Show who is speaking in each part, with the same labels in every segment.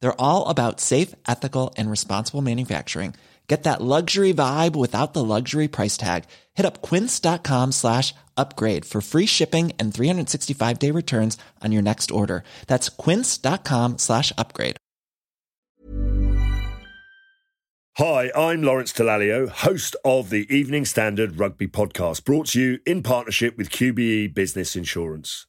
Speaker 1: They're all about safe, ethical, and responsible manufacturing. Get that luxury vibe without the luxury price tag. Hit up quince.com slash upgrade for free shipping and 365 day returns on your next order. That's quince.com slash upgrade.
Speaker 2: Hi, I'm Lawrence Dallaglio, host of the Evening Standard Rugby Podcast, brought to you in partnership with QBE Business Insurance.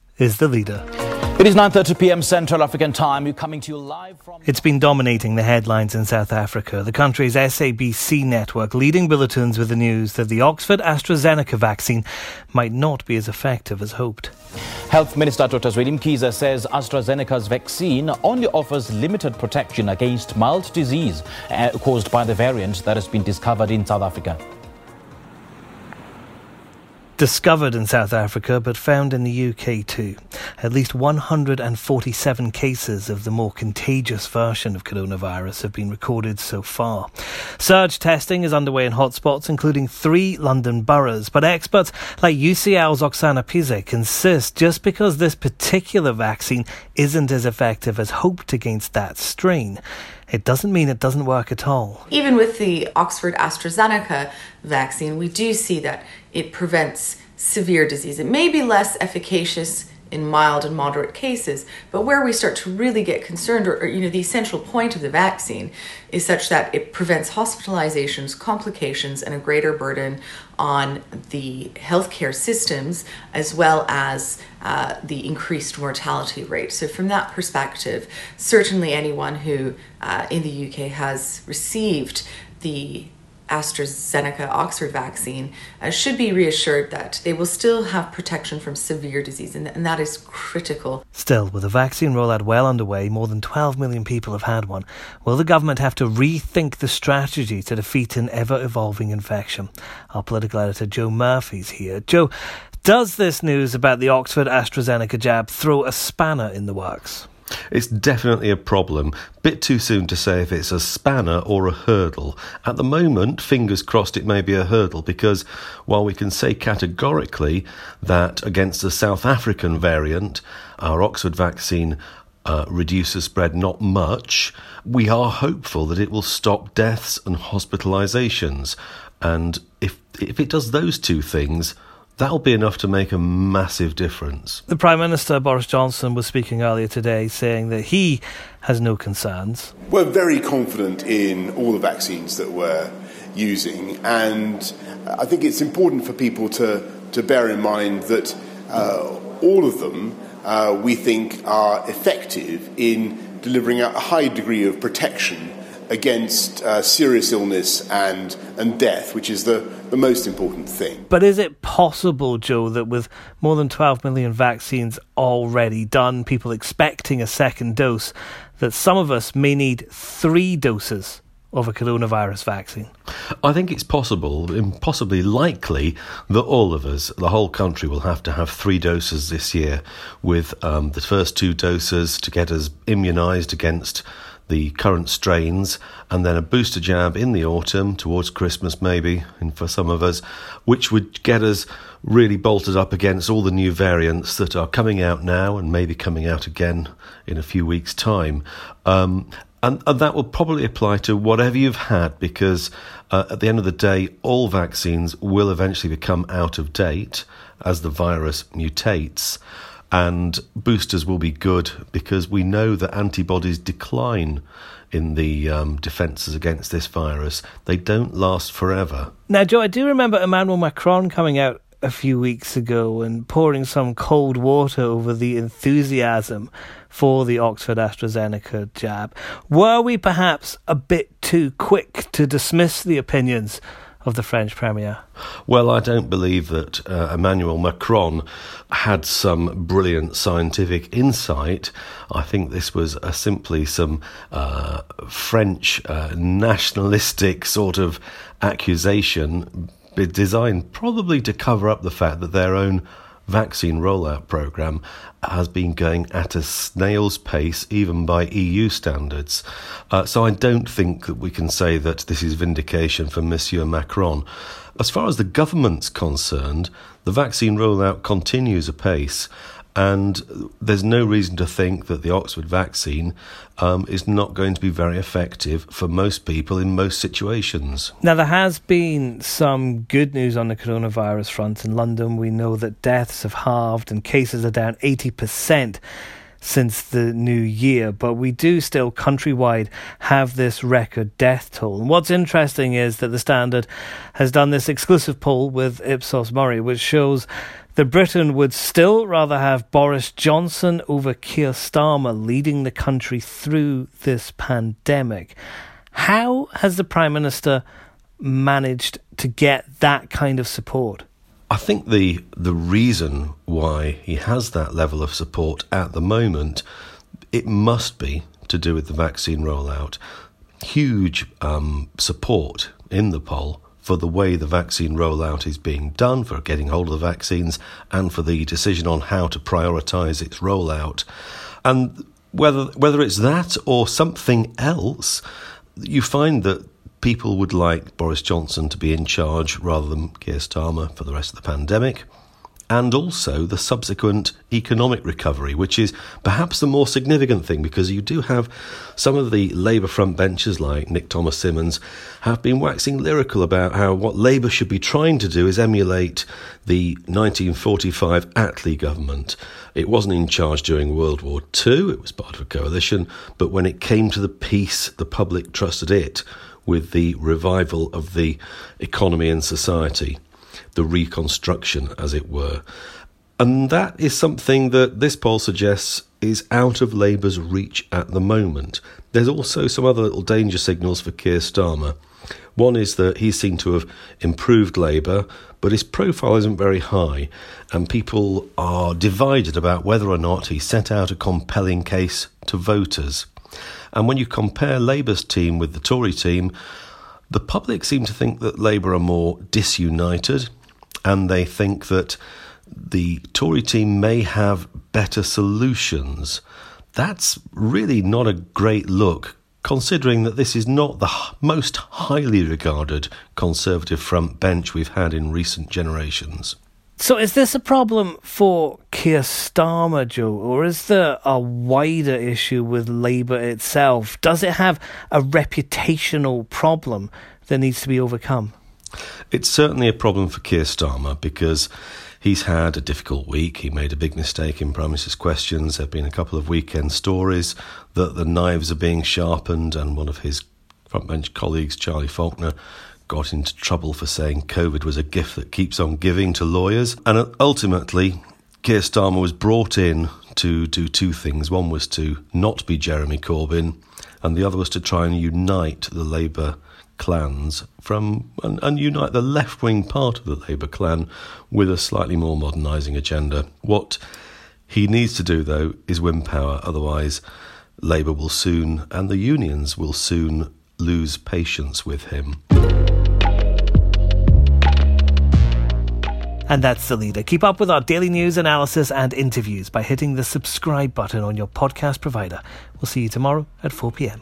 Speaker 3: is The Leader.
Speaker 4: It is 9:30 p.m. Central African Time. We're coming to you live from
Speaker 3: It's been dominating the headlines in South Africa. The country's SABC network leading bulletins with the news that the Oxford AstraZeneca vaccine might not be as effective as hoped.
Speaker 4: Health Minister Dr. Zweli Mkhize says AstraZeneca's vaccine only offers limited protection against mild disease uh, caused by the variant that has been discovered in South Africa.
Speaker 3: Discovered in South Africa but found in the UK too. At least 147 cases of the more contagious version of coronavirus have been recorded so far. Surge testing is underway in hotspots, including three London boroughs, but experts like UCL's Oksana Pyzik insist just because this particular vaccine isn't as effective as hoped against that strain, it doesn't mean it doesn't work at all.
Speaker 5: Even with the Oxford AstraZeneca vaccine, we do see that it prevents severe disease. It may be less efficacious in mild and moderate cases, but where we start to really get concerned, or, or, you know, the essential point of the vaccine is such that it prevents hospitalizations, complications, and a greater burden on the healthcare systems, as well as uh, the increased mortality rate. So, from that perspective, certainly anyone who uh, in the UK has received the AstraZeneca Oxford vaccine uh, should be reassured that they will still have protection from severe disease, and, and that is critical.
Speaker 3: Still, with the vaccine rollout well underway, more than 12 million people have had one. Will the government have to rethink the strategy to defeat an ever evolving infection? Our political editor Joe Murphy's here. Joe, does this news about the Oxford AstraZeneca jab throw a spanner in the works?
Speaker 6: It's definitely a problem. Bit too soon to say if it's a spanner or a hurdle. At the moment, fingers crossed it may be a hurdle because while we can say categorically that against the South African variant, our Oxford vaccine uh, reduces spread not much, we are hopeful that it will stop deaths and hospitalizations. And if if it does those two things, that'll be enough to make a massive difference.
Speaker 3: The Prime Minister, Boris Johnson, was speaking earlier today saying that he has no concerns.
Speaker 7: We're very confident in all the vaccines that we're using, and I think it's important for people to, to bear in mind that uh, all of them uh, we think are effective in delivering a high degree of protection against uh, serious illness and, and death, which is the, the most important thing.
Speaker 3: But is it possible, Joe, that with more than 12 million vaccines already done, people expecting a second dose, that some of us may need three doses? Of a coronavirus vaccine?
Speaker 6: I think it's possible, possibly likely, that all of us, the whole country, will have to have three doses this year, with um, the first two doses to get us immunised against the current strains, and then a booster jab in the autumn, towards Christmas maybe, and for some of us, which would get us really bolted up against all the new variants that are coming out now and maybe coming out again in a few weeks' time. Um, and, and, that will probably apply to whatever you've had because uh, at the end of the day, all vaccines will eventually become out of date as the virus mutates and boosters will be good because we know that antibodies decline in the um, defences against this virus. They don't last forever.
Speaker 3: Now, Joe, I do remember Emmanuel Macron coming out a few weeks ago and pouring some cold water over the enthusiasm for the Oxford AstraZeneca jab. Were we perhaps a bit too quick to dismiss the opinions of the French Premier?
Speaker 6: Well, I don't believe that uh, Emmanuel Macron had some brilliant scientific insight. I think this was uh, simply some uh, French uh, nationalistic sort of accusation designed probably to cover up the fact that their own vaccine rollout programme has been going at a snail's pace, even by EU standards. Uh, so I don't think that we can say that this is vindication for Monsieur Macron. As far as the government's concerned, the vaccine rollout continues apace. And there's no reason to think that the Oxford vaccine um, is not going to be very effective for most people in most situations.
Speaker 3: Now, there has been some good news on the coronavirus front. In London, we know that deaths have halved and cases are down 80% since the new year, but we do still countrywide have this record death toll. And what's interesting is that the Standard has done this exclusive poll with Ipsos Mori, which shows that Britain would still rather have Boris Johnson over Keir Starmer leading the country through this pandemic. How has the Prime Minister managed to get that kind of support?
Speaker 6: I think the the reason why he has that level of support at the moment, it must be to do with the vaccine rollout. Huge um, support in the poll for the way the vaccine rollout is being done, for getting hold of the vaccines, and for the decision on how to prioritise its rollout. And whether whether it's that or something else, you find that people would like Boris Johnson to be in charge rather than Keir Starmer for the rest of the pandemic and also the subsequent economic recovery, which is perhaps the more significant thing because you do have some of the Labour front benchers, like Nick Thomas Symonds, have been waxing lyrical about how what Labour should be trying to do is emulate the 1945 Attlee government. It wasn't in charge during World War II, it was part of a coalition, but when it came to the peace, the public trusted it with the revival of the economy and society the reconstruction, as it were. And that is something that this poll suggests is out of Labour's reach at the moment. There's also some other little danger signals for Keir Starmer. One is that he's seen to have improved Labour, but his profile isn't very high, and people are divided about whether or not he set out a compelling case to voters. And when you compare Labour's team with the Tory team, the public seem to think that Labour are more disunited and they think that the Tory team may have better solutions. That's really not a great look, considering that this is not the most highly regarded Conservative front bench we've had in recent generations.
Speaker 3: So, is this a problem for Keir Starmer, Joe, or is there a wider issue with Labour itself? Does it have a reputational problem that needs to be overcome?
Speaker 6: It's certainly a problem for Keir Starmer because he's had a difficult week. He made a big mistake in Prime Minister's questions. There have been a couple of weekend stories that the knives are being sharpened, and one of his frontbench colleagues, Charlie Falconer, got into trouble for saying COVID was a gift that keeps on giving to lawyers. And uh, ultimately, Keir Starmer was brought in to do two things. One was to not be Jeremy Corbyn, and the other was to try and unite the Labour clans from and, and unite the left wing part of the Labour clan with a slightly more modernising agenda. What he needs to do, though, is win power. Otherwise, Labour will soon, and the unions will soon, lose patience with him.
Speaker 3: And that's the leader. Keep up with our daily news, analysis, and interviews by hitting the subscribe button on your podcast provider. We'll see you tomorrow at 4 p.m.